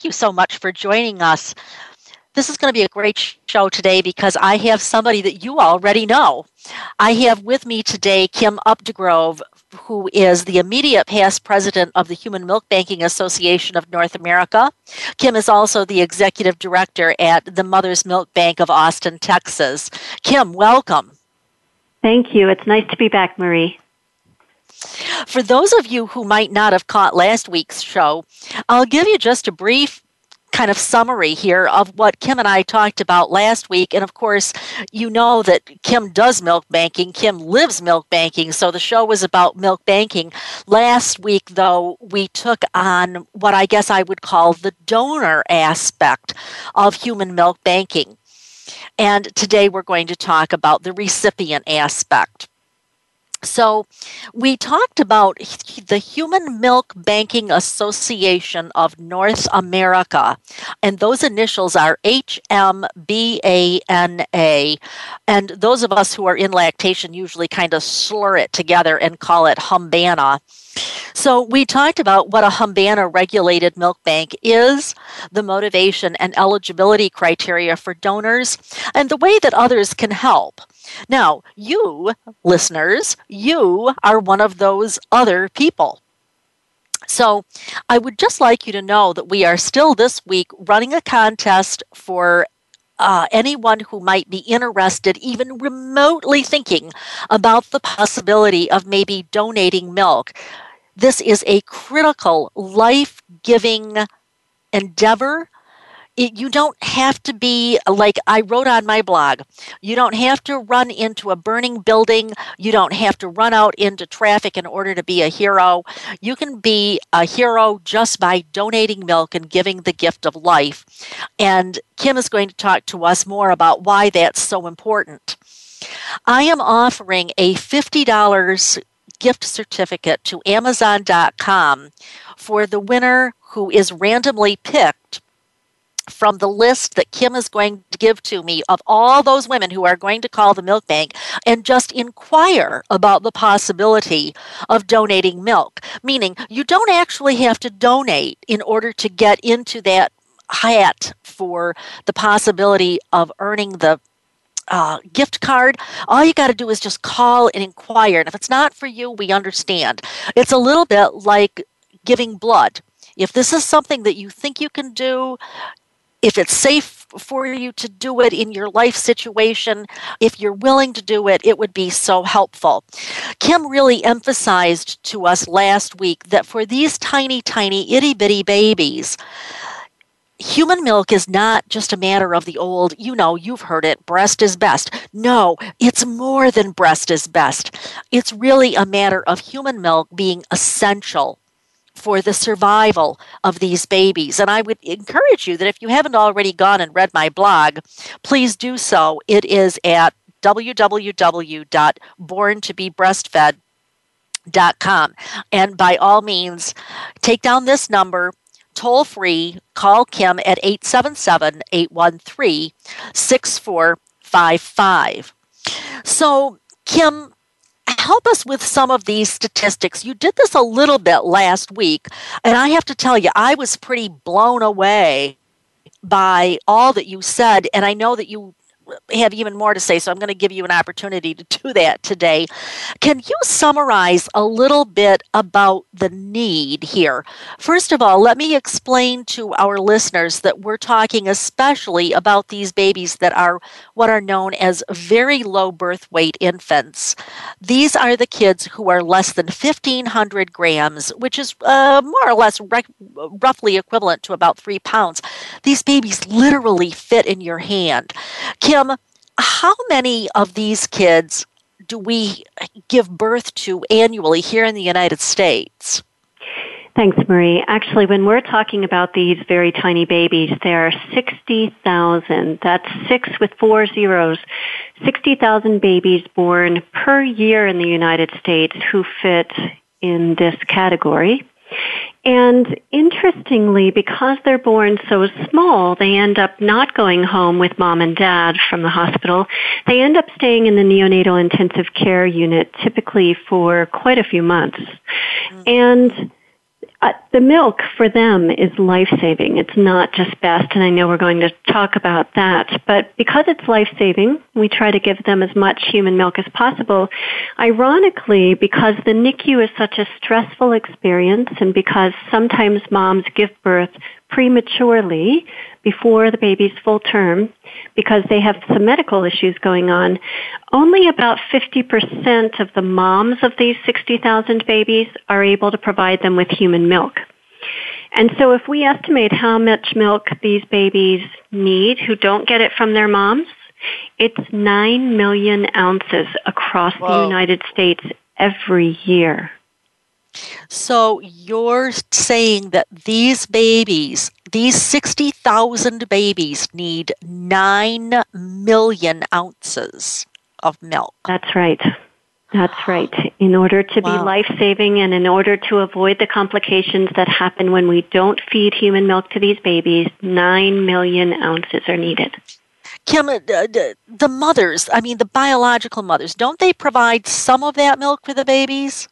Thank you so much for joining us. This is going to be a great show today because I have somebody that you already know. I have with me today Kim Updegrove, who is the immediate past president of the Human Milk Banking Association of North America. Kim is also the executive director at the Mother's Milk Bank of Austin, Texas. Kim, welcome. Thank you. It's nice to be back, Marie. For those of you who might not have caught last week's show, I'll give you just a brief kind of summary here of what Kim and I talked about last week. And of course, you know that Kim does milk banking, Kim lives milk banking. So the show was about milk banking. Last week, though, we took on what I guess I would call the donor aspect of human milk banking. And today we're going to talk about the recipient aspect. So, we talked about the Human Milk Banking Association of North America, and those initials are HMBANA. And those of us who are in lactation usually kind of slur it together and call it Humbana. So, we talked about what a Humbana regulated milk bank is, the motivation and eligibility criteria for donors, and the way that others can help. Now, you, listeners, you are one of those other people. So, I would just like you to know that we are still this week running a contest for uh, anyone who might be interested, even remotely thinking about the possibility of maybe donating milk. This is a critical, life giving endeavor it, you don't have to be like I wrote on my blog. You don't have to run into a burning building. You don't have to run out into traffic in order to be a hero. You can be a hero just by donating milk and giving the gift of life. And Kim is going to talk to us more about why that's so important. I am offering a $50 gift certificate to Amazon.com for the winner who is randomly picked from the list that Kim is going to give to me of all those women who are going to call the milk bank and just inquire about the possibility of donating milk. Meaning, you don't actually have to donate in order to get into that hat for the possibility of earning the uh, gift card. All you got to do is just call and inquire. And if it's not for you, we understand. It's a little bit like giving blood. If this is something that you think you can do, if it's safe for you to do it in your life situation, if you're willing to do it, it would be so helpful. Kim really emphasized to us last week that for these tiny, tiny, itty bitty babies, human milk is not just a matter of the old, you know, you've heard it, breast is best. No, it's more than breast is best. It's really a matter of human milk being essential for the survival of these babies. And I would encourage you that if you haven't already gone and read my blog, please do so. It is at www.borntobebreastfed.com. And by all means, take down this number, toll free, call Kim at 877 813 6455. So, Kim, help us with some of these statistics. You did this a little bit last week, and I have to tell you, I was pretty blown away by all that you said. And I know that you have even more to say, so I'm going to give you an opportunity to do that today. Can you summarize a little bit about the need here? First of all, let me explain to our listeners that we're talking especially about these babies that are what are known as very low birth weight infants. These are the kids who are less than 1,500 grams, which is uh, more or less roughly equivalent to about three pounds. These babies literally fit in your hand. Kim, how many of these kids do we give birth to annually here in the United States? Thanks, Marie. Actually, when we're talking about these very tiny babies, there are 60,000. That's six with four zeros. 60,000 babies born per year in the United States who fit in this category. And interestingly, because they're born so small, they end up not going home with mom and dad from the hospital. They end up staying in the neonatal intensive care unit typically for quite a few months. Mm-hmm. And uh, the milk for them is life saving. It's not just best, and I know we're going to talk about that. But because it's life saving, we try to give them as much human milk as possible. Ironically, because the NICU is such a stressful experience, and because sometimes moms give birth prematurely before the baby's full term because they have some medical issues going on. Only about 50% of the moms of these 60,000 babies are able to provide them with human milk. And so if we estimate how much milk these babies need who don't get it from their moms, it's 9 million ounces across Whoa. the United States every year. So you're saying that these babies, these 60,000 babies, need 9 million ounces of milk. That's right. That's right. In order to wow. be life saving and in order to avoid the complications that happen when we don't feed human milk to these babies, 9 million ounces are needed. Kim, the mothers, I mean, the biological mothers, don't they provide some of that milk for the babies?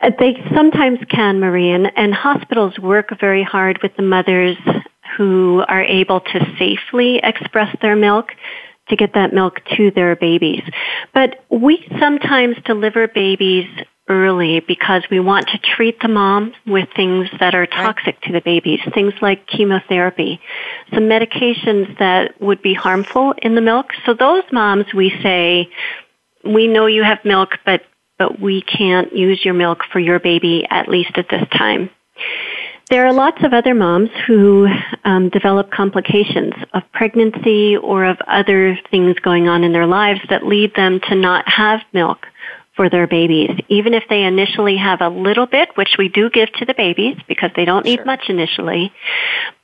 Uh, they sometimes can, Marie, and, and hospitals work very hard with the mothers who are able to safely express their milk to get that milk to their babies. But we sometimes deliver babies early because we want to treat the mom with things that are toxic to the babies, things like chemotherapy, some medications that would be harmful in the milk. So those moms we say, we know you have milk, but but we can't use your milk for your baby at least at this time. There are lots of other moms who um, develop complications of pregnancy or of other things going on in their lives that lead them to not have milk for their babies. Even if they initially have a little bit, which we do give to the babies because they don't need sure. much initially,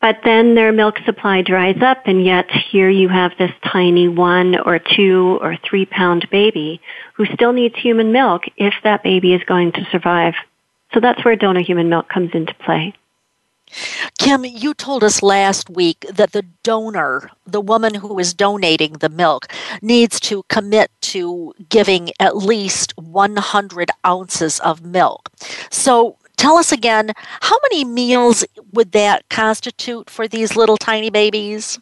but then their milk supply dries up and yet here you have this tiny one or two or three pound baby who still needs human milk if that baby is going to survive. So that's where donor human milk comes into play. Kim, you told us last week that the donor, the woman who is donating the milk, needs to commit to giving at least 100 ounces of milk. So tell us again, how many meals would that constitute for these little tiny babies?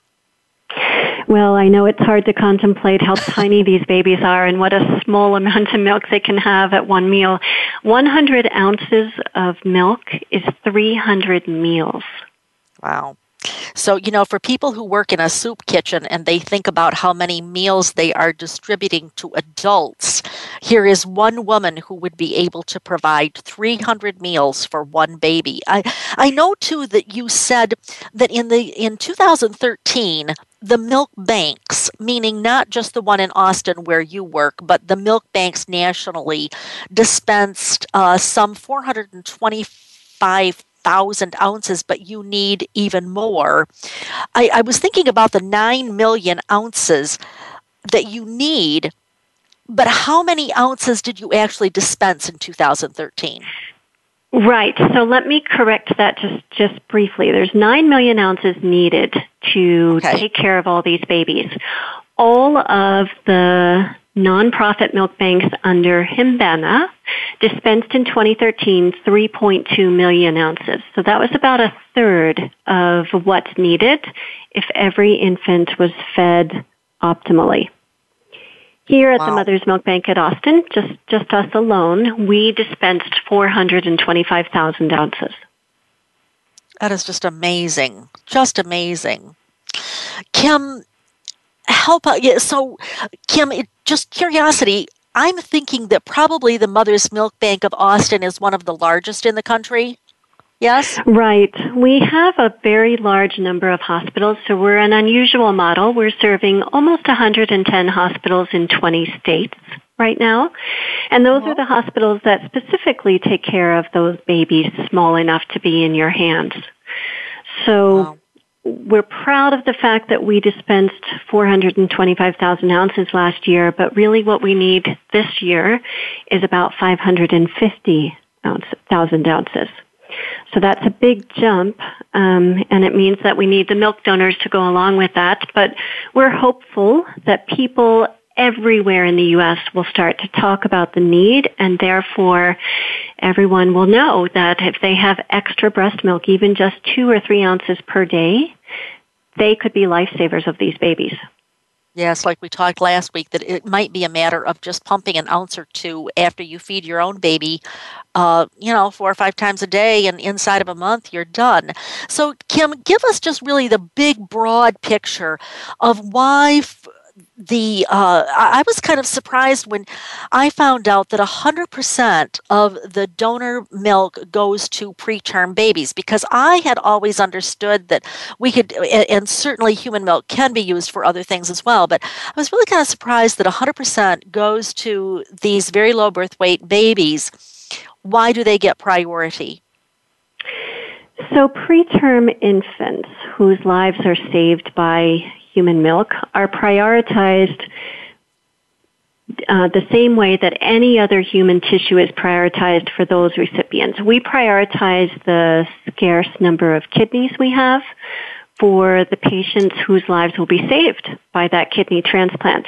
Well, I know it's hard to contemplate how tiny these babies are and what a small amount of milk they can have at one meal. 100 ounces of milk is 300 meals. Wow. So, you know, for people who work in a soup kitchen and they think about how many meals they are distributing to adults, here is one woman who would be able to provide 300 meals for one baby. I, I know too that you said that in the in 2013 the milk banks, meaning not just the one in Austin where you work, but the milk banks nationally, dispensed uh, some 425 thousand ounces, but you need even more. I, I was thinking about the nine million ounces that you need, but how many ounces did you actually dispense in 2013? Right. So let me correct that just, just briefly. There's 9 million ounces needed to okay. take care of all these babies. All of the nonprofit milk banks under Humbana dispensed in 2013 3.2 million ounces. So that was about a third of what's needed if every infant was fed optimally. Here at wow. the Mother's Milk Bank at Austin, just, just us alone, we dispensed 425,000 ounces. That is just amazing. Just amazing. Kim, help out. Yeah, so, Kim, it, just curiosity. I'm thinking that probably the Mother's Milk Bank of Austin is one of the largest in the country. Yes? Right. We have a very large number of hospitals, so we're an unusual model. We're serving almost 110 hospitals in 20 states right now. And those are the hospitals that specifically take care of those babies small enough to be in your hands. So wow. we're proud of the fact that we dispensed 425,000 ounces last year, but really what we need this year is about 550,000 ounces. So that's a big jump, um, and it means that we need the milk donors to go along with that. But we're hopeful that people everywhere in the U.S. will start to talk about the need, and therefore everyone will know that if they have extra breast milk, even just two or three ounces per day, they could be lifesavers of these babies. Yes, like we talked last week, that it might be a matter of just pumping an ounce or two after you feed your own baby, uh, you know, four or five times a day, and inside of a month, you're done. So, Kim, give us just really the big, broad picture of why. F- the uh, I was kind of surprised when I found out that 100% of the donor milk goes to preterm babies because I had always understood that we could, and certainly human milk can be used for other things as well. But I was really kind of surprised that 100% goes to these very low birth weight babies. Why do they get priority? So, preterm infants whose lives are saved by human milk are prioritized uh, the same way that any other human tissue is prioritized for those recipients. We prioritize the scarce number of kidneys we have for the patients whose lives will be saved by that kidney transplant.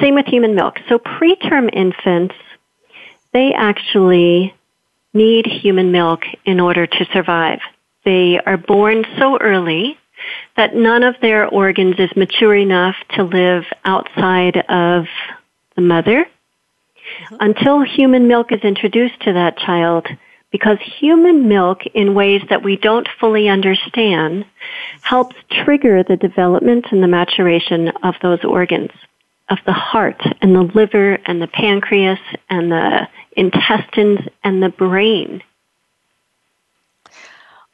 Same with human milk. So preterm infants, they actually need human milk in order to survive. They are born so early that none of their organs is mature enough to live outside of the mother mm-hmm. until human milk is introduced to that child because human milk in ways that we don't fully understand helps trigger the development and the maturation of those organs of the heart and the liver and the pancreas and the intestines and the brain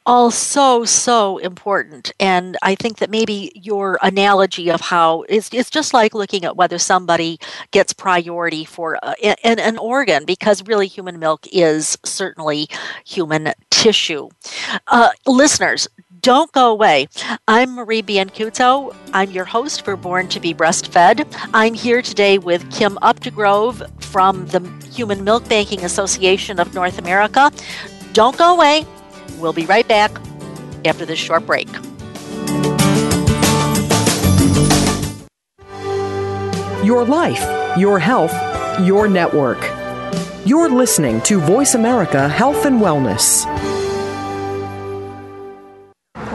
all so so important and i think that maybe your analogy of how it's, it's just like looking at whether somebody gets priority for uh, an, an organ because really human milk is certainly human tissue uh, listeners don't go away. I'm Marie Biancuzzo. I'm your host for Born to be Breastfed. I'm here today with Kim Updegrove from the Human Milk Banking Association of North America. Don't go away. We'll be right back after this short break. Your life, your health, your network. You're listening to Voice America Health and Wellness.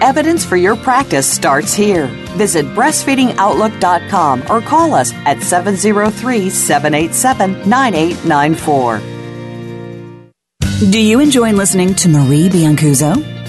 Evidence for your practice starts here. Visit breastfeedingoutlook.com or call us at 703 787 9894. Do you enjoy listening to Marie Biancuzzo?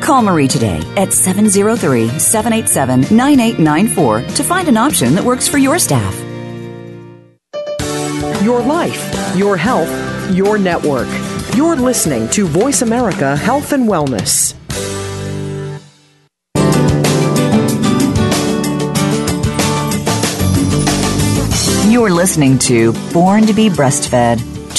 Call Marie today at 703 787 9894 to find an option that works for your staff. Your life, your health, your network. You're listening to Voice America Health and Wellness. You're listening to Born to be Breastfed.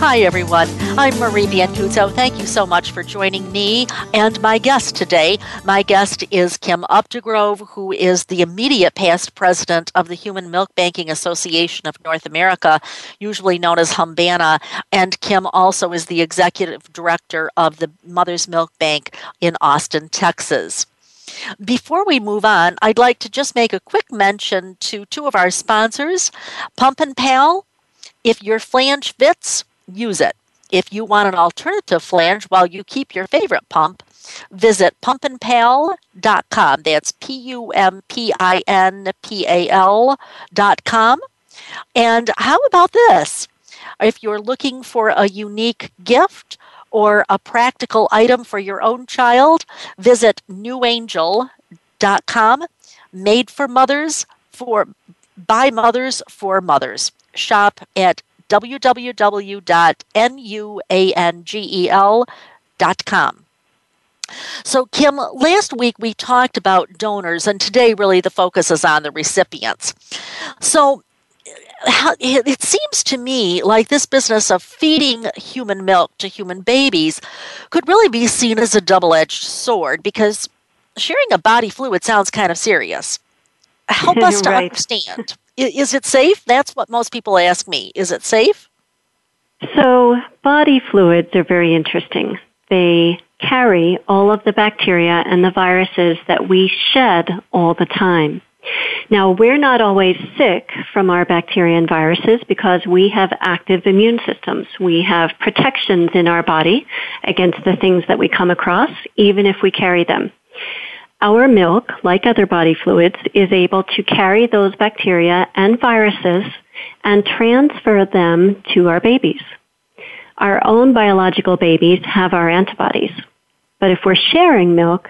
Hi, everyone. I'm Marie Biancuzzo. Thank you so much for joining me and my guest today. My guest is Kim Updegrove, who is the immediate past president of the Human Milk Banking Association of North America, usually known as Humbana. And Kim also is the executive director of the Mother's Milk Bank in Austin, Texas. Before we move on, I'd like to just make a quick mention to two of our sponsors, PumpinPal. If your flange fits, use it. If you want an alternative flange while you keep your favorite pump, visit pumpinpal.com. That's P U M P I N P A L.com. And how about this? If you're looking for a unique gift or a practical item for your own child, visit nuangel.com. Made for mothers for by mothers for mothers. Shop at www.nuangel.com. So, Kim, last week we talked about donors, and today really the focus is on the recipients. So, it seems to me like this business of feeding human milk to human babies could really be seen as a double edged sword because sharing a body fluid sounds kind of serious. Help us to right. understand. Is it safe? That's what most people ask me. Is it safe? So, body fluids are very interesting. They carry all of the bacteria and the viruses that we shed all the time. Now, we're not always sick from our bacteria and viruses because we have active immune systems. We have protections in our body against the things that we come across, even if we carry them. Our milk, like other body fluids, is able to carry those bacteria and viruses and transfer them to our babies. Our own biological babies have our antibodies. But if we're sharing milk,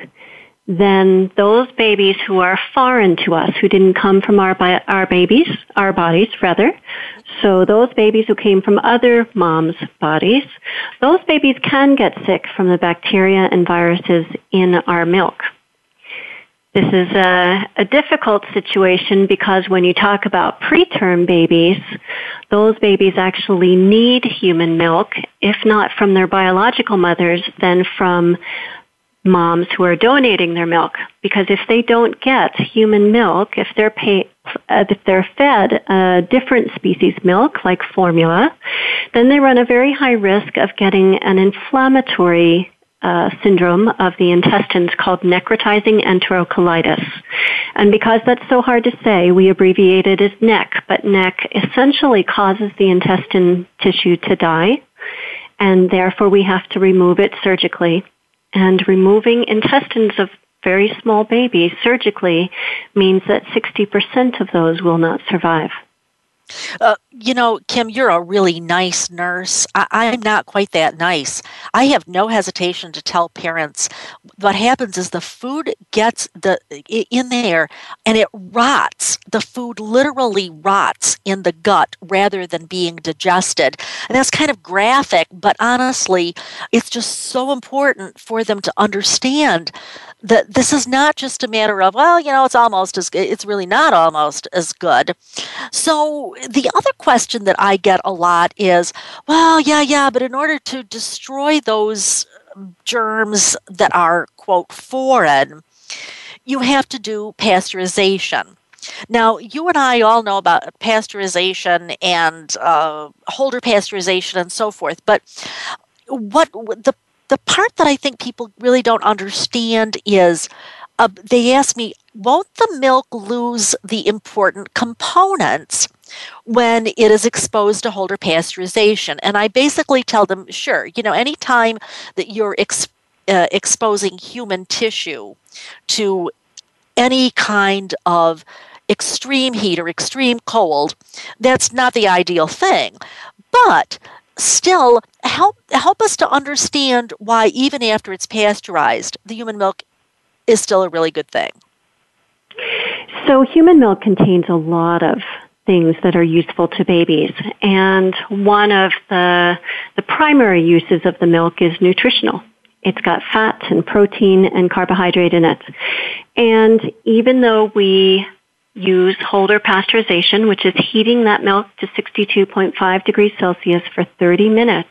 then those babies who are foreign to us, who didn't come from our, our babies, our bodies rather, so those babies who came from other moms' bodies, those babies can get sick from the bacteria and viruses in our milk. This is a, a, difficult situation because when you talk about preterm babies, those babies actually need human milk, if not from their biological mothers, then from moms who are donating their milk. Because if they don't get human milk, if they're pay, uh, if they're fed a different species milk, like formula, then they run a very high risk of getting an inflammatory uh, syndrome of the intestines called necrotizing enterocolitis. And because that's so hard to say, we abbreviate it as NEC, but NEC essentially causes the intestine tissue to die, and therefore we have to remove it surgically. And removing intestines of very small babies surgically means that 60% of those will not survive. Uh, you know, Kim, you're a really nice nurse. I, am not quite that nice. I have no hesitation to tell parents what happens is the food gets the in there and it rots. The food literally rots in the gut rather than being digested. And that's kind of graphic, but honestly, it's just so important for them to understand that this is not just a matter of well you know it's almost as it's really not almost as good. So the other question that i get a lot is well yeah yeah but in order to destroy those germs that are quote foreign you have to do pasteurization. Now, you and I all know about pasteurization and uh, Holder pasteurization and so forth, but what the the part that I think people really don't understand is uh, they ask me, won't the milk lose the important components when it is exposed to Holder pasteurization? And I basically tell them, sure, you know, anytime that you're ex- uh, exposing human tissue to any kind of extreme heat or extreme cold, that's not the ideal thing. But still help help us to understand why even after it's pasteurized, the human milk is still a really good thing. So human milk contains a lot of things that are useful to babies and one of the the primary uses of the milk is nutritional. It's got fat and protein and carbohydrate in it. And even though we use Holder pasteurization, which is heating that milk to 62.5 degrees Celsius for 30 minutes.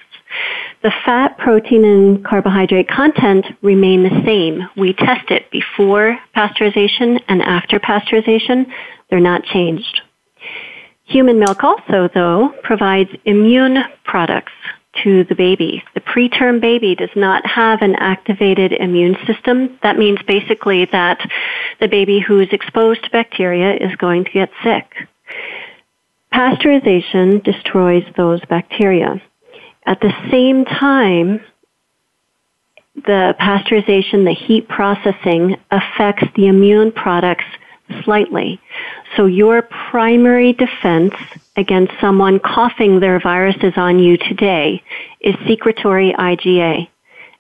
The fat, protein, and carbohydrate content remain the same. We test it before pasteurization and after pasteurization. They're not changed. Human milk also, though, provides immune products to the baby. The preterm baby does not have an activated immune system. That means basically that the baby who is exposed to bacteria is going to get sick. Pasteurization destroys those bacteria. At the same time, the pasteurization, the heat processing affects the immune products slightly. So your primary defense against someone coughing their viruses on you today is secretory IgA.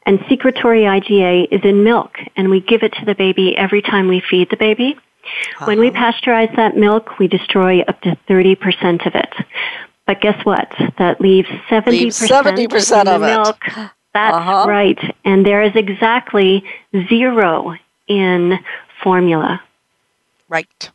And secretory IgA is in milk, and we give it to the baby every time we feed the baby. Uh-huh. When we pasteurize that milk, we destroy up to 30% of it. But guess what? That leaves 70%, leaves 70% of, of milk. That's uh-huh. right. And there is exactly zero in formula. Right.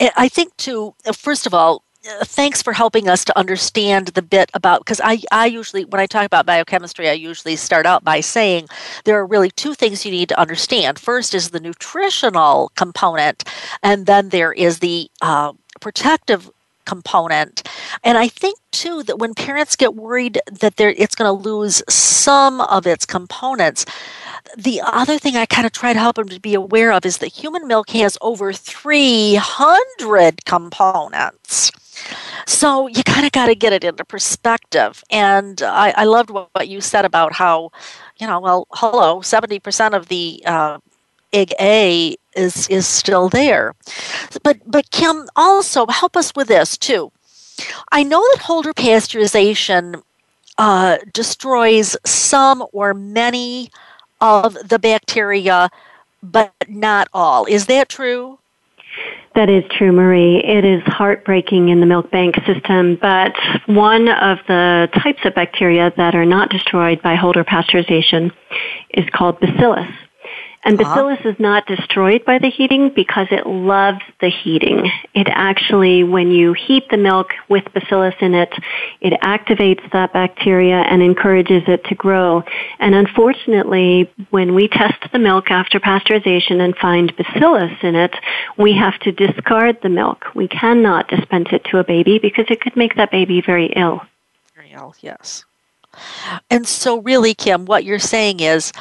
I think, too, first of all, thanks for helping us to understand the bit about because I, I usually when i talk about biochemistry i usually start out by saying there are really two things you need to understand first is the nutritional component and then there is the uh, protective component and i think too that when parents get worried that it's going to lose some of its components the other thing I kind of try to help them to be aware of is that human milk has over 300 components. So you kind of got to get it into perspective. And I, I loved what, what, you said about how, you know, well, hello, 70% of the uh, IgA is is still there. But but Kim, also help us with this too. I know that Holder pasteurization uh, destroys some or many of the bacteria, but not all. Is that true? That is true, Marie. It is heartbreaking in the milk bank system, but one of the types of bacteria that are not destroyed by Holder pasteurization is called bacillus. And uh-huh. bacillus uh-huh. is not destroyed by the heating because it loves the heating. It actually, when you heat the milk with bacillus in it, it activates that bacteria and encourages it to grow. And unfortunately, when we test the milk after pasteurization and find bacillus in it, we have to discard the milk. We cannot dispense it to a baby because it could make that baby very ill. Very ill, yes. And so, really, Kim, what you're saying is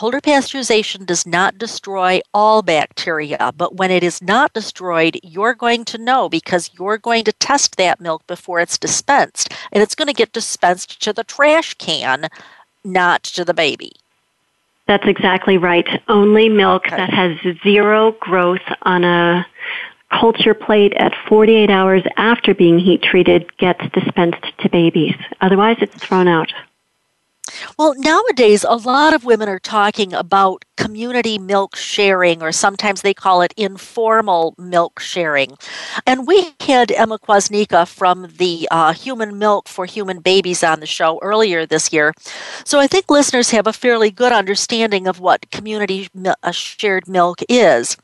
Holder pasteurization does not destroy all bacteria, but when it is not destroyed, you're going to know because you're going to test that milk before it's dispensed. And it's going to get dispensed to the trash can, not to the baby. That's exactly right. Only milk okay. that has zero growth on a culture plate at 48 hours after being heat treated gets dispensed to babies. Otherwise, it's thrown out. Well, nowadays, a lot of women are talking about community milk sharing, or sometimes they call it informal milk sharing. And we had Emma Kwasnica from the uh, Human Milk for Human Babies on the show earlier this year. So I think listeners have a fairly good understanding of what community uh, shared milk is.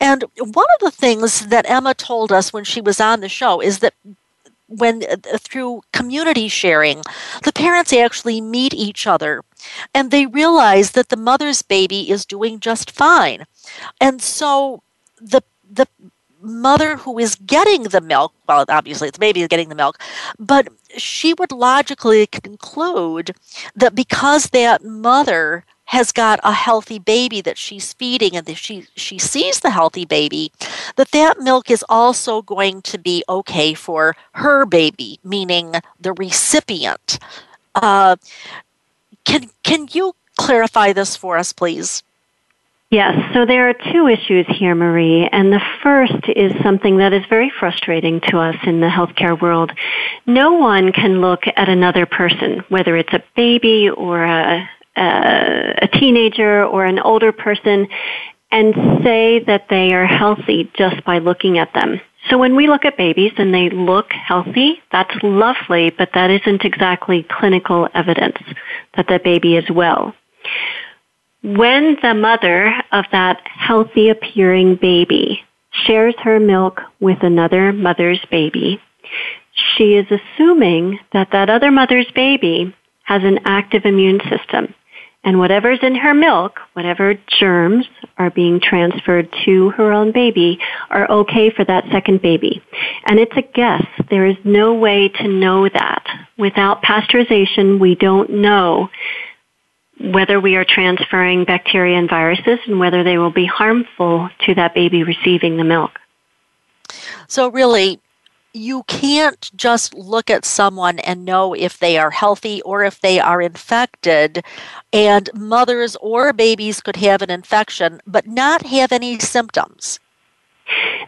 And one of the things that Emma told us when she was on the show is that when uh, through community sharing, the parents actually meet each other and they realize that the mother's baby is doing just fine. And so the the mother who is getting the milk, well, obviously it's baby is getting the milk, but she would logically conclude that because that mother has got a healthy baby that she's feeding and that she she sees the healthy baby that that milk is also going to be okay for her baby meaning the recipient. Uh, can can you clarify this for us please? Yes, so there are two issues here, Marie, and the first is something that is very frustrating to us in the healthcare world. No one can look at another person, whether it's a baby or a, uh, a teenager or an older person and say that they are healthy just by looking at them. So when we look at babies and they look healthy, that's lovely, but that isn't exactly clinical evidence that the baby is well. When the mother of that healthy appearing baby shares her milk with another mother's baby, she is assuming that that other mother's baby has an active immune system and whatever's in her milk, whatever germs are being transferred to her own baby, are okay for that second baby. And it's a guess. There is no way to know that. Without pasteurization, we don't know whether we are transferring bacteria and viruses and whether they will be harmful to that baby receiving the milk. So, really, you can't just look at someone and know if they are healthy or if they are infected. And mothers or babies could have an infection but not have any symptoms.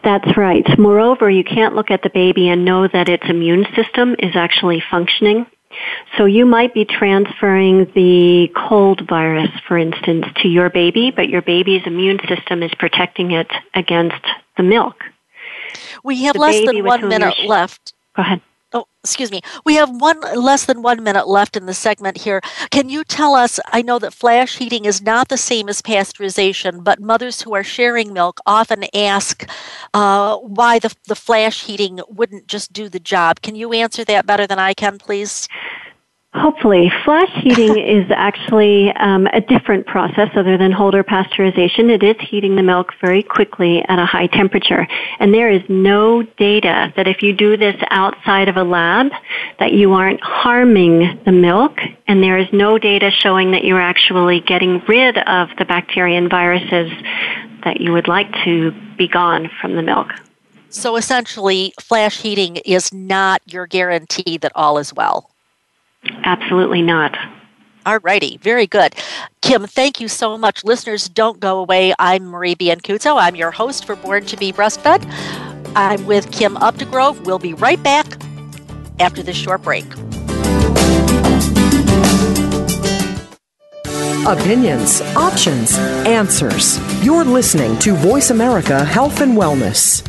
That's right. Moreover, you can't look at the baby and know that its immune system is actually functioning. So you might be transferring the cold virus, for instance, to your baby, but your baby's immune system is protecting it against the milk. We have less than one minute left. Go ahead. Oh, excuse me. We have one less than one minute left in the segment here. Can you tell us? I know that flash heating is not the same as pasteurization, but mothers who are sharing milk often ask uh, why the the flash heating wouldn't just do the job. Can you answer that better than I can, please? Hopefully. Flash heating is actually um, a different process other than Holder pasteurization. It is heating the milk very quickly at a high temperature. And there is no data that if you do this outside of a lab, that you aren't harming the milk. And there is no data showing that you're actually getting rid of the bacteria and viruses that you would like to be gone from the milk. So essentially, flash heating is not your guarantee that all is well. Absolutely not. All righty, very good. Kim, thank you so much. Listeners, don't go away. I'm Marie Biancuzzo. I'm your host for Born to be Breastfed. I'm with Kim Updegrove. We'll be right back after this short break. Opinions, options, answers. You're listening to Voice America Health and Wellness.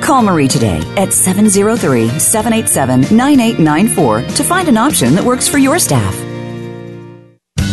Call Marie today at 703 787 9894 to find an option that works for your staff.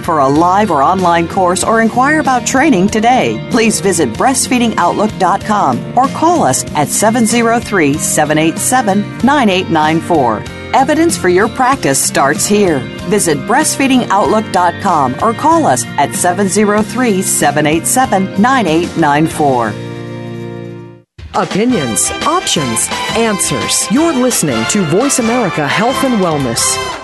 for a live or online course or inquire about training today. Please visit breastfeedingoutlook.com or call us at 703 787 9894. Evidence for your practice starts here. Visit breastfeedingoutlook.com or call us at 703 787 9894. Opinions, options, answers. You're listening to Voice America Health and Wellness.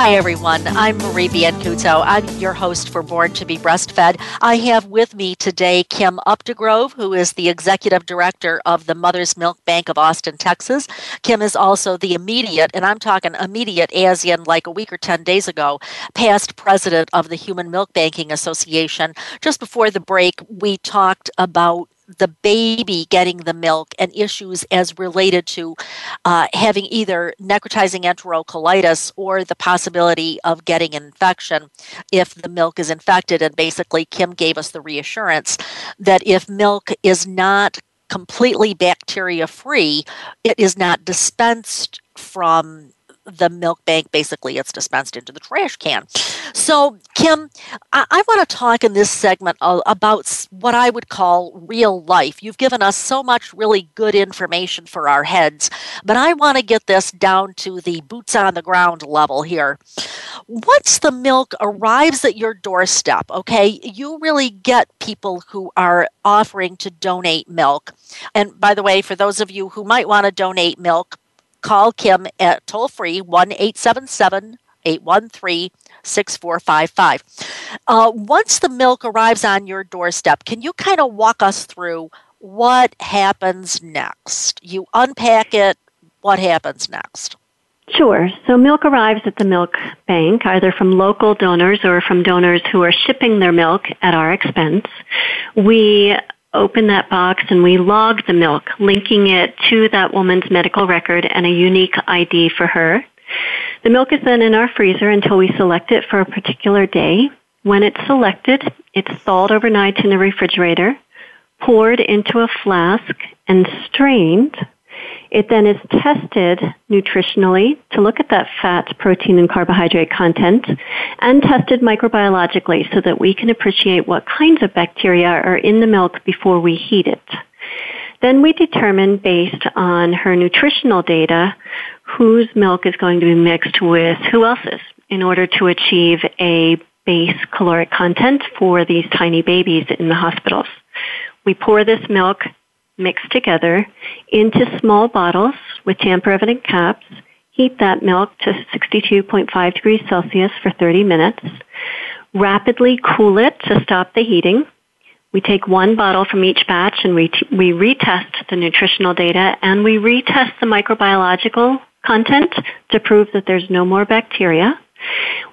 Hi, everyone. I'm Marie Biancuzzo. I'm your host for Born to be Breastfed. I have with me today Kim Updegrove, who is the executive director of the Mother's Milk Bank of Austin, Texas. Kim is also the immediate, and I'm talking immediate as in like a week or 10 days ago, past president of the Human Milk Banking Association. Just before the break, we talked about the baby getting the milk and issues as related to uh, having either necrotizing enterocolitis or the possibility of getting an infection if the milk is infected. And basically, Kim gave us the reassurance that if milk is not completely bacteria free, it is not dispensed from the milk bank basically it's dispensed into the trash can. So, Kim, I, I want to talk in this segment about what I would call real life. You've given us so much really good information for our heads, but I want to get this down to the boots on the ground level here. Once the milk arrives at your doorstep, okay, you really get people who are offering to donate milk. And by the way, for those of you who might want to donate milk, call Kim at toll free 1 877 813 6455. Uh, once the milk arrives on your doorstep, can you kind of walk us through what happens next? You unpack it, what happens next? Sure. So milk arrives at the milk bank either from local donors or from donors who are shipping their milk at our expense. We open that box and we log the milk, linking it to that woman's medical record and a unique ID for her. The milk is then in our freezer until we select it for a particular day. When it's selected, it's thawed overnight in the refrigerator, poured into a flask, and strained it then is tested nutritionally to look at that fat, protein, and carbohydrate content and tested microbiologically so that we can appreciate what kinds of bacteria are in the milk before we heat it. Then we determine based on her nutritional data whose milk is going to be mixed with who else's in order to achieve a base caloric content for these tiny babies in the hospitals. We pour this milk mixed together into small bottles with tamper evident caps. Heat that milk to 62.5 degrees Celsius for 30 minutes. Rapidly cool it to stop the heating. We take one bottle from each batch and we, we retest the nutritional data and we retest the microbiological content to prove that there's no more bacteria.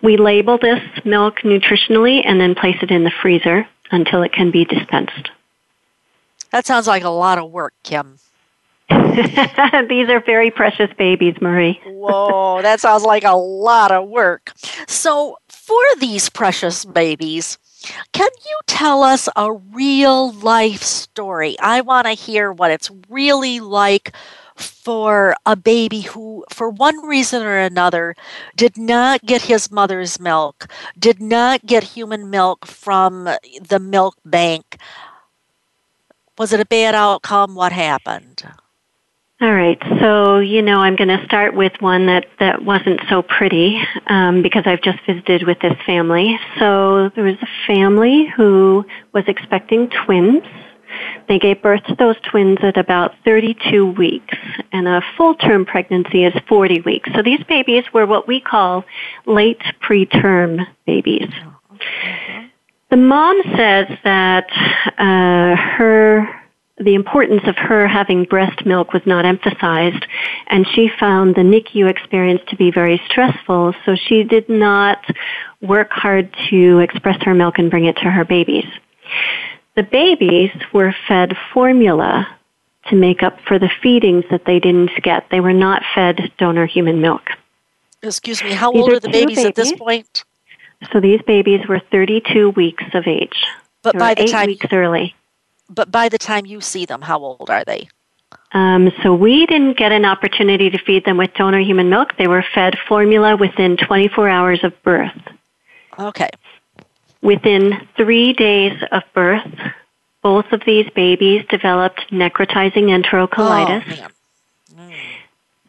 We label this milk nutritionally and then place it in the freezer until it can be dispensed. That sounds like a lot of work, Kim. These are very precious babies, Marie. Whoa, that sounds like a lot of work. So, for these precious babies, can you tell us a real life story? I want to hear what it's really like for a baby who, for one reason or another, did not get his mother's milk, did not get human milk from the milk bank. Was it a bad outcome? What happened? All right, so you know I'm going to start with one that that wasn't so pretty um, because I've just visited with this family. So there was a family who was expecting twins. They gave birth to those twins at about 32 weeks, and a full-term pregnancy is 40 weeks. So these babies were what we call late preterm babies. The mom says that uh, her the importance of her having breast milk was not emphasized, and she found the NICU experience to be very stressful, so she did not work hard to express her milk and bring it to her babies. The babies were fed formula to make up for the feedings that they didn't get. They were not fed donor human milk. Excuse me, how these old are, are the babies, babies, at this point? So these babies were 32 weeks of age. But they by the eight time weeks early but by the time you see them, how old are they? Um, so we didn't get an opportunity to feed them with donor human milk. They were fed formula within 24 hours of birth. Okay. Within three days of birth, both of these babies developed necrotizing enterocolitis. Oh, mm.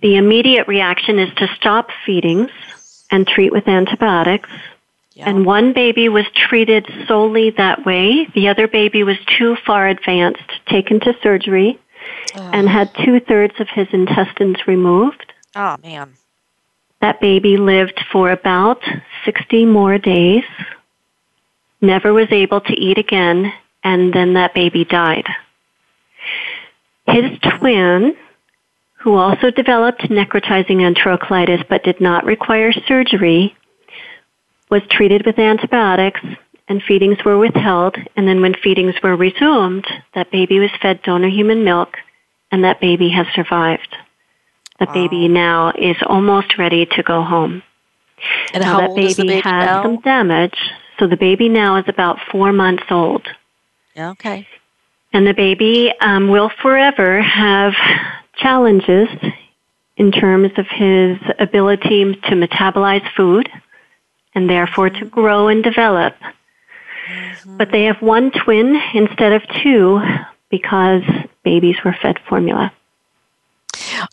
The immediate reaction is to stop feedings and treat with antibiotics. Yeah. And one baby was treated solely that way. The other baby was too far advanced, taken to surgery, oh. and had two thirds of his intestines removed. Oh, man. That baby lived for about 60 more days, never was able to eat again, and then that baby died. His twin, who also developed necrotizing enterocolitis but did not require surgery, was treated with antibiotics and feedings were withheld. And then when feedings were resumed, that baby was fed donor human milk and that baby has survived. The wow. baby now is almost ready to go home. And now how that old baby, is the baby has now? some damage. So the baby now is about four months old. Okay. And the baby um, will forever have challenges in terms of his ability to metabolize food and therefore to grow and develop. Mm-hmm. But they have one twin instead of two because babies were fed formula.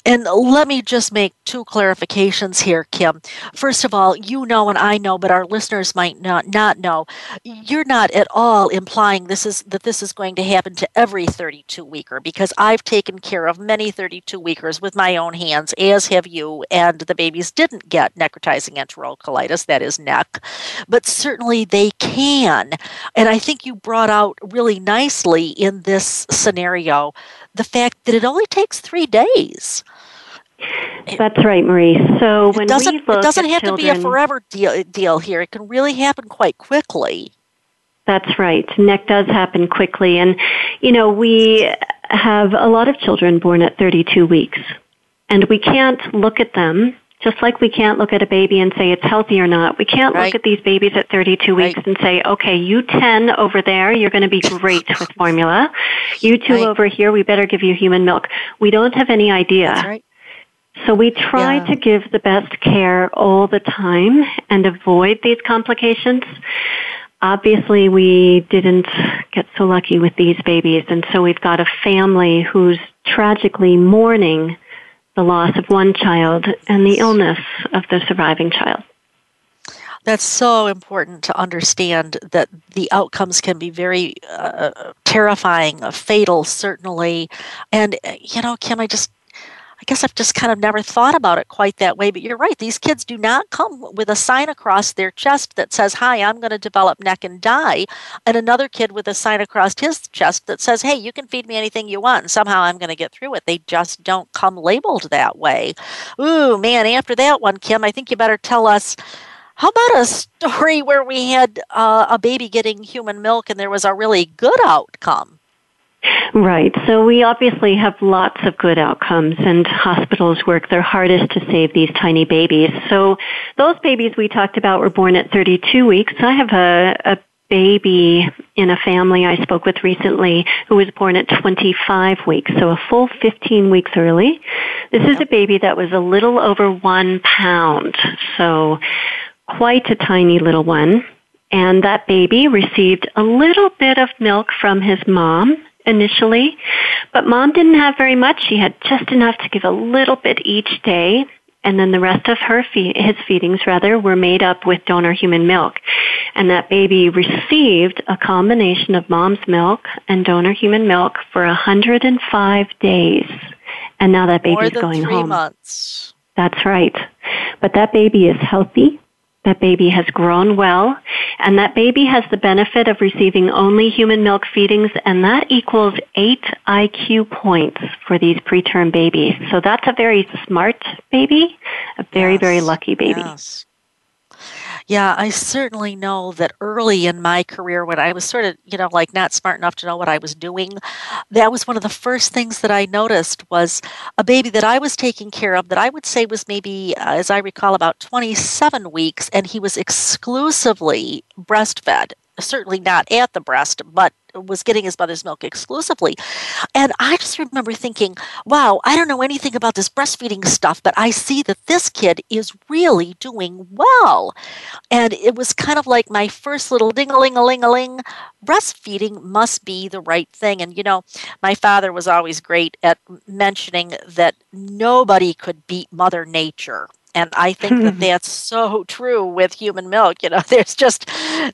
And let me just make two clarifications here, Kim. First of all, you know and I know, but our listeners might not not know. You're not at all implying this is that this is going to happen to every 32 weeker because I've taken care of many 32 weekers with my own hands, as have you, and the babies didn't get necrotizing enterocolitis, that is NEC, but certainly they can. And I think you brought out really nicely in this scenario the fact that it only takes three days. That's right, Marie. So when it doesn't, we look it doesn't have children, to be a forever deal, deal here. It can really happen quite quickly. That's right. NEC does happen quickly. And, you know, we have a lot of children born at 32 weeks. And we can't look at them just like we can't look at a baby and say it's healthy or not, we can't right. look at these babies at 32 weeks right. and say, okay, you 10 over there, you're going to be great with formula. You two right. over here, we better give you human milk. We don't have any idea. So we try yeah. to give the best care all the time and avoid these complications. Obviously, we didn't get so lucky with these babies, and so we've got a family who's tragically mourning the loss of one child and the illness of the surviving child. That's so important to understand that the outcomes can be very uh, terrifying, fatal, certainly. And, you know, Kim, I just I guess I've just kind of never thought about it quite that way, but you're right. These kids do not come with a sign across their chest that says, Hi, I'm going to develop NEC and die, and another kid with a sign across his chest that says, Hey, you can feed me anything you want, and somehow I'm going to get through it. They just don't come labeled that way. Ooh, man, after that one, Kim, I think you better tell us. How about a story where we had uh, a baby getting human milk and there was a really good outcome? Right. So we obviously have lots of good outcomes and hospitals work their hardest to save these tiny babies. So those babies we talked about were born at 32 weeks. I have a, a baby in a family I spoke with recently who was born at 25 weeks, so a full 15 weeks early. This is a baby that was a little over one pound, so quite a tiny little one. And that baby received a little bit of milk from his mom initially, but mom didn't have very much. She had just enough to give a little bit each day, and then the rest of her fe- his feedings rather were made up with donor human milk. And that baby received a combination of mom's milk and donor human milk for 105 days. And now that baby More than going three home. months. That's right. But that baby is healthy. That baby has grown well. And that baby has the benefit of receiving only human milk feedings, and that equals eight IQ points for these preterm babies. So that's a very smart baby, a very, Yes. very lucky baby. Yes. Yeah, I certainly know that early in my career, when I was sort of, you know, like not smart enough to know what I was doing, that was one of the first things that I noticed was a baby that I was taking care of that I would say was maybe, uh, as I recall, about 27 weeks, and he was exclusively breastfed. Certainly not at the breast, but was getting his mother's milk exclusively. And I just remember thinking, wow, I don't know anything about this breastfeeding stuff, but I see that this kid is really doing well. And it was kind of like my first little ding a ling a ling a ling. Breastfeeding must be the right thing. And, you know, my father was always great at mentioning that nobody could beat Mother Nature. And I think that that's so true with human milk. You know, there's just,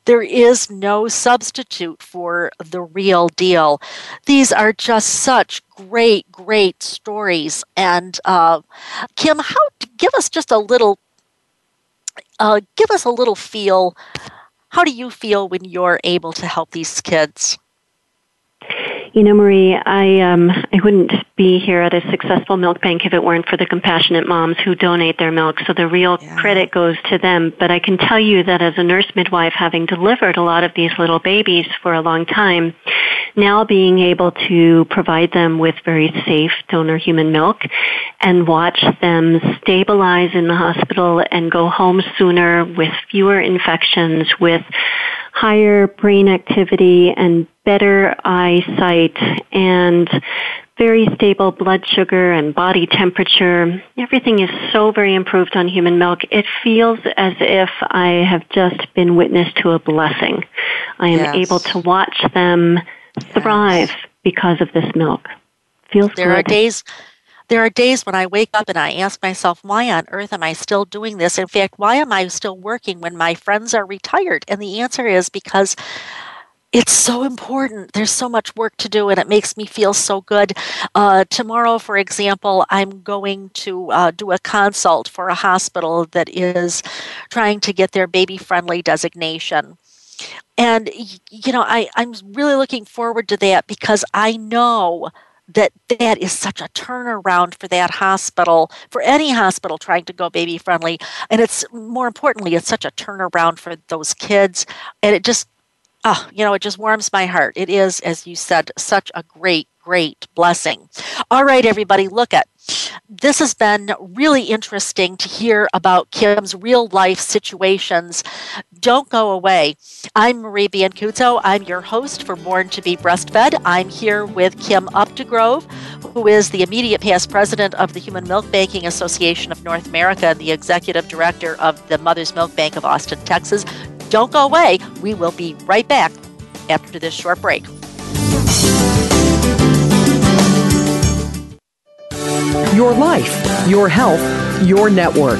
there is no substitute for the real deal. These are just such great, great stories. And uh, Kim, how, give us just a little, uh, give us a little feel. How do you feel when you're able to help these kids? You know, Marie, I um, I wouldn't be here at a successful milk bank if it weren't for the compassionate moms who donate their milk. So the real Yeah. credit goes to them. But I can tell you that as a nurse midwife, having delivered a lot of these little babies for a long time, now being able to provide them with very safe donor human milk and watch them stabilize in the hospital and go home sooner with fewer infections, with higher brain activity and better eyesight and very stable blood sugar and body temperature. Everything is so very improved on human milk. It feels as if I have just been witness to a blessing. I am Yes. able to watch them thrive because of this milk. Feels There good. are days there are days when I wake up and I ask myself, why on earth am I still doing this? In fact, why am I still working when my friends are retired? And the answer is because it's so important. There's so much work to do, and it makes me feel so good. Uh, tomorrow, for example, I'm going to uh, do a consult for a hospital that is trying to get their baby friendly designation. And, you know, I, I'm really looking forward to that because I know that that is such a turnaround for that hospital for any hospital trying to go baby friendly. And it's more importantly it's such a turnaround for those kids. And it just oh you know it just warms my heart. It is as you said such a great great blessing. All right everybody look at this has been really interesting to hear about Kim's real life situations. Don't go away. I'm Marie Biancuzzo. I'm your host for Born to be Breastfed. I'm here with Kim Updegrove, who is the immediate past president of the Human Milk Banking Association of North America and the executive director of the Mother's Milk Bank of Austin, Texas. Don't go away. We will be right back after this short break. Your life, your health, your network.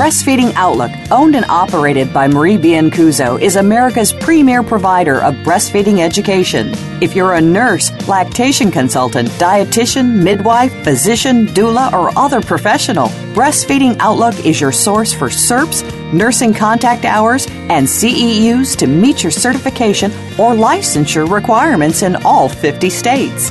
Breastfeeding Outlook, owned and operated by Marie Biancuzzo, is America's premier provider of breastfeeding education. If you're a nurse, lactation consultant, dietitian, midwife, physician, doula, or other professional, Breastfeeding Outlook is your source for CERPs, nursing contact hours, and CEUs to meet your certification or licensure requirements in all 50 states.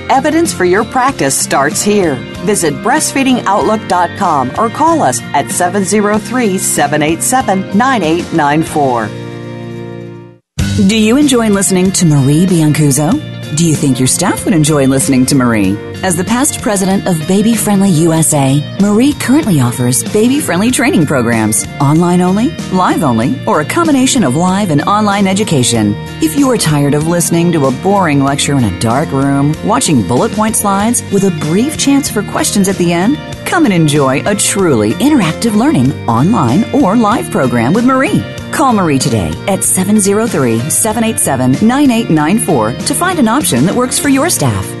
Evidence for your practice starts here. Visit breastfeedingoutlook.com or call us at 703 787 9894. Do you enjoy listening to Marie Biancuzzo? Do you think your staff would enjoy listening to Marie? As the past president of Baby Friendly USA, Marie currently offers baby friendly training programs, online only, live only, or a combination of live and online education. If you are tired of listening to a boring lecture in a dark room, watching bullet point slides with a brief chance for questions at the end, come and enjoy a truly interactive learning online or live program with Marie. Call Marie today at 703 787 9894 to find an option that works for your staff.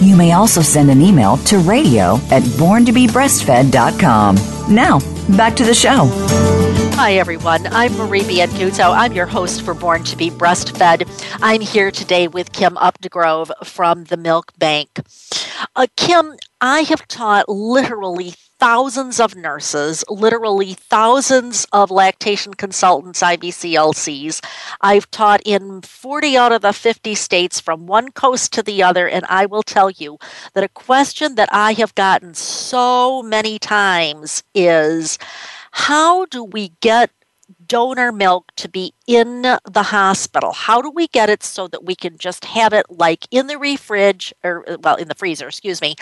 You may also send an email to radio at borntobebreastfed.com. Now, back to the show. Hi, everyone. I'm Marie Biancuzzo. I'm your host for Born to be Breastfed. I'm here today with Kim Updegrove from the Milk Bank. Uh, Kim, I have taught literally thousands of nurses, literally thousands of lactation consultants, IBCLCs. I've taught in 40 out of the 50 states from one coast to the other, and I will tell you that a question that I have gotten so many times is how do we get donor milk to be in the hospital? How do we get it so that we can just have it like in the fridge or well in the freezer, excuse me,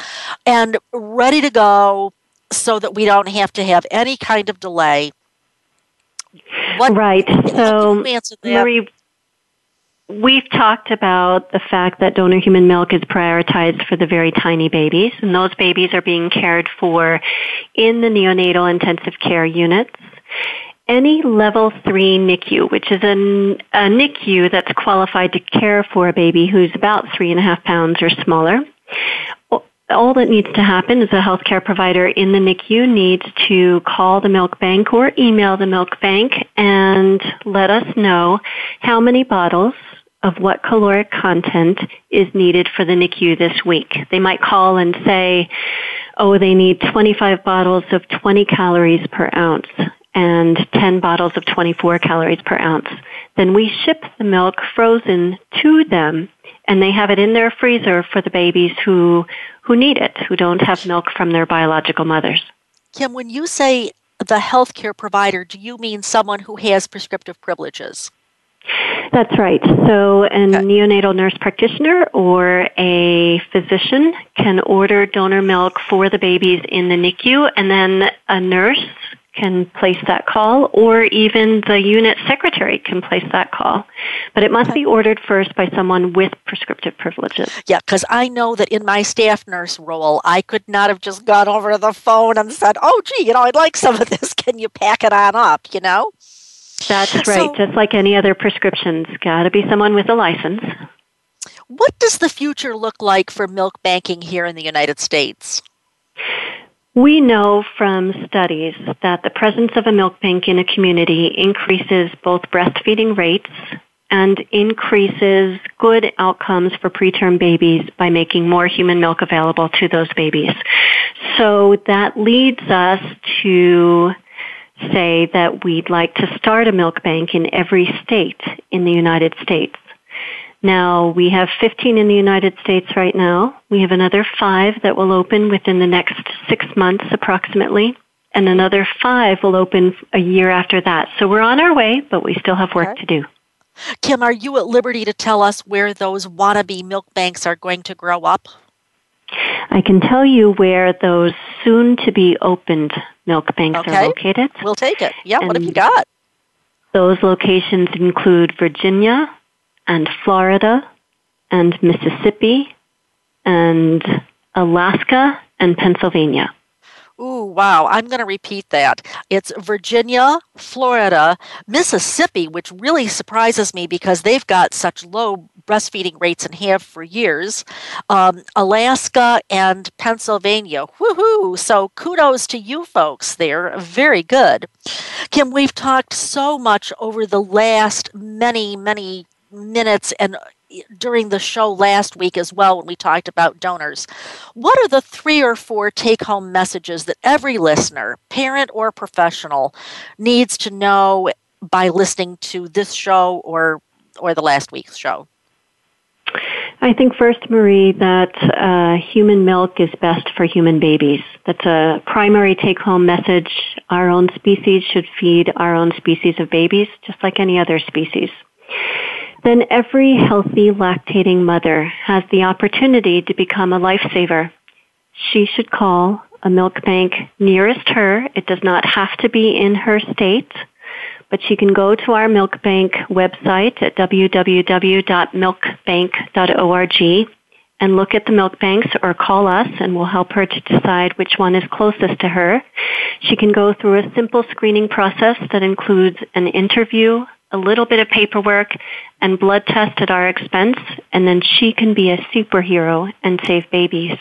and ready to go so that we don't have to have any kind of delay? What, right. So, Marie, we've talked about the fact that donor human milk is prioritized for the very tiny babies, and those babies are being cared for in the neonatal intensive care units any level three NICU, which is a NICU that's qualified to care for a baby who's about three and a half pounds or smaller, all that needs to happen is a healthcare provider in the NICU needs to call the milk bank or email the milk bank and let us know how many bottles of what caloric content is needed for the NICU this week. They might call and say, oh, they need 25 bottles of 20 calories per ounce and 10 bottles of 24 calories per ounce. Then we ship the milk frozen to them and they have it in their freezer for the babies who who need it, who don't have milk from their biological mothers. Kim, when you say the healthcare provider, do you mean someone who has prescriptive privileges? That's right. So, a neonatal nurse practitioner or a physician can order donor milk for the babies in the NICU, and then a nurse can place that call, or even the unit secretary can place that call. But it must be ordered first by someone with prescriptive privileges. Yeah, because I know that in my staff nurse role, I could not have just gone over to the phone and said, oh, gee, you know, I'd like some of this. Can you pack it on up, you know? That's right. So, Just like any other prescriptions, got to be someone with a license. What does the future look like for milk banking here in the United States? We know from studies that the presence of a milk bank in a community increases both breastfeeding rates and increases good outcomes for preterm babies by making more human milk available to those babies. So that leads us to say that we'd like to start a milk bank in every state in the United States. Now, we have 15 in the United States right now. We have another five that will open within the next six months approximately. And another five will open a year after that. So we're on our way, but we still have work to do. Kim, are you at liberty to tell us where those wannabe milk banks are going to grow up? I can tell you where those soon to be opened milk banks okay. are located. We'll take it. Yeah, and what have you got? Those locations include Virginia, and Florida and Mississippi and Alaska and Pennsylvania. Ooh, wow. I'm going to repeat that. It's Virginia, Florida, Mississippi, which really surprises me because they've got such low breastfeeding rates and have for years, um, Alaska, and Pennsylvania. Woohoo! So kudos to you folks there. Very good. Kim, we've talked so much over the last many, many minutes and uh, during the show last week as well when we talked about donors. What are the three or four take home messages that every listener, parent or professional, needs to know by listening to this show or or the last week's show? I think first, Marie, that uh, human milk is best for human babies. That's a primary take home message. Our own species should feed our own species of babies, just like any other species then every healthy lactating mother has the opportunity to become a lifesaver. She should call a milk bank nearest her. It does not have to be in her state, but she can go to our milk bank website at www.milkbank.org and look at the milk banks or call us and we'll help her to decide which one is closest to her. She can go through a simple screening process that includes an interview, a little bit of paperwork, and blood test at our expense, and then she can be a superhero and save babies.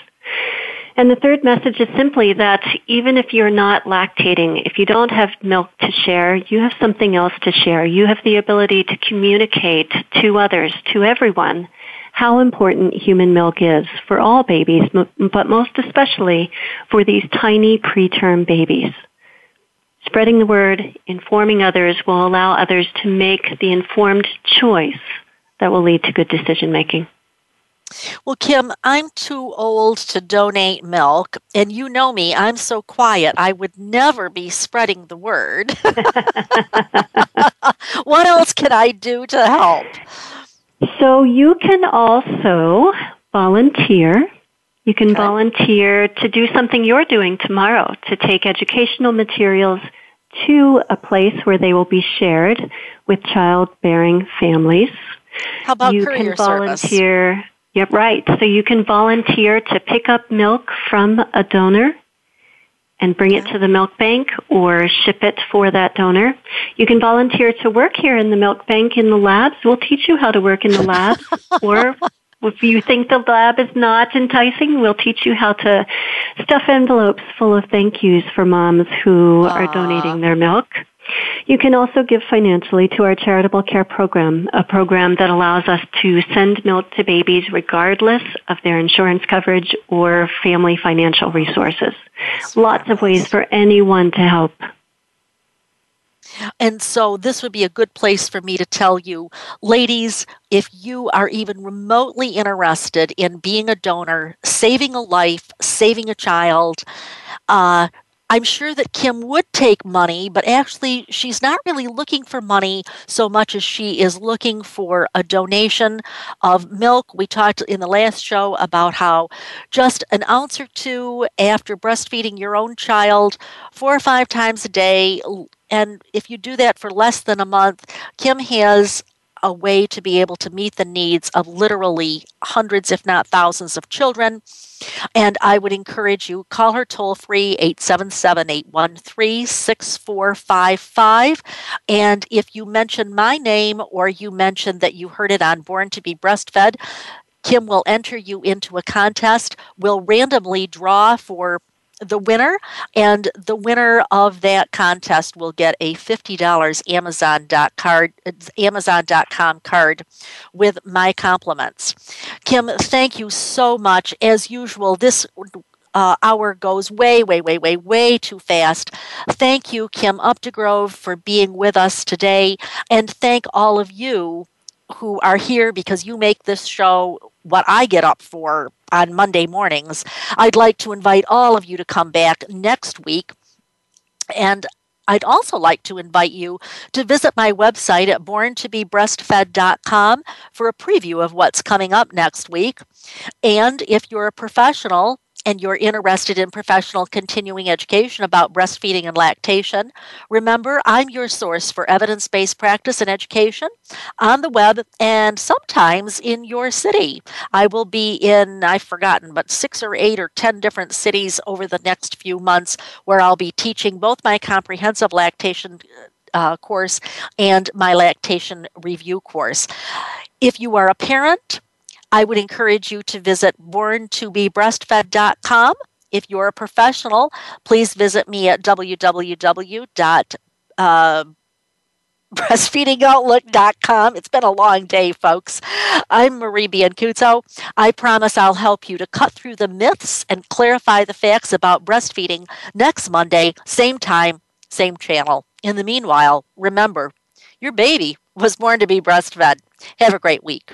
And the third message is simply that even if you're not lactating, if you don't have milk to share, you have something else to share. You have the ability to communicate to others, to everyone, how important human milk is for all babies, but most especially for these tiny preterm babies. Spreading the word, informing others will allow others to make the informed choice that will lead to good decision making. Well, Kim, I'm too old to donate milk, and you know me, I'm so quiet, I would never be spreading the word. what else can I do to help? So, you can also volunteer you can okay. volunteer to do something you're doing tomorrow, to take educational materials to a place where they will be shared with childbearing families. How about you can volunteer. Service? Yep, right. So you can volunteer to pick up milk from a donor and bring it to the milk bank or ship it for that donor. You can volunteer to work here in the milk bank in the labs. We'll teach you how to work in the labs or if you think the lab is not enticing, we'll teach you how to stuff envelopes full of thank yous for moms who Aww. are donating their milk. You can also give financially to our charitable care program, a program that allows us to send milk to babies regardless of their insurance coverage or family financial resources. Lots of ways for anyone to help. And so this would be a good place for me to tell you, ladies, if you are even remotely interested in being a donor, saving a life, saving a child, uh, I'm sure that Kim would take money, but actually, she's not really looking for money so much as she is looking for a donation of milk. We talked in the last show about how just an ounce or two after breastfeeding your own child four or five times a day, and if you do that for less than a month, Kim has a way to be able to meet the needs of literally hundreds, if not thousands, of children. And I would encourage you call her toll free 877 813 6455. And if you mention my name or you mention that you heard it on Born to Be Breastfed, Kim will enter you into a contest. We'll randomly draw for the winner, and the winner of that contest will get a $50 Amazon card, Amazon.com card with my compliments. Kim, thank you so much. As usual, this uh, hour goes way, way, way, way, way too fast. Thank you, Kim Updegrove, for being with us today, and thank all of you who are here because you make this show what I get up for on Monday mornings. I'd like to invite all of you to come back next week. And I'd also like to invite you to visit my website at borntobebreastfed.com for a preview of what's coming up next week. And if you're a professional and you're interested in professional continuing education about breastfeeding and lactation, remember I'm your source for evidence based practice and education on the web and sometimes in your city. I will be in, I've forgotten, but six or eight or 10 different cities over the next few months where I'll be teaching both my comprehensive lactation uh, course and my lactation review course. If you are a parent, I would encourage you to visit borntobebreastfed.com. If you're a professional, please visit me at www. Uh, breastfeedingoutlook.com. It's been a long day, folks. I'm Marie Biancuzzo. I promise I'll help you to cut through the myths and clarify the facts about breastfeeding next Monday, same time, same channel. In the meanwhile, remember, your baby was born to be breastfed. Have a great week.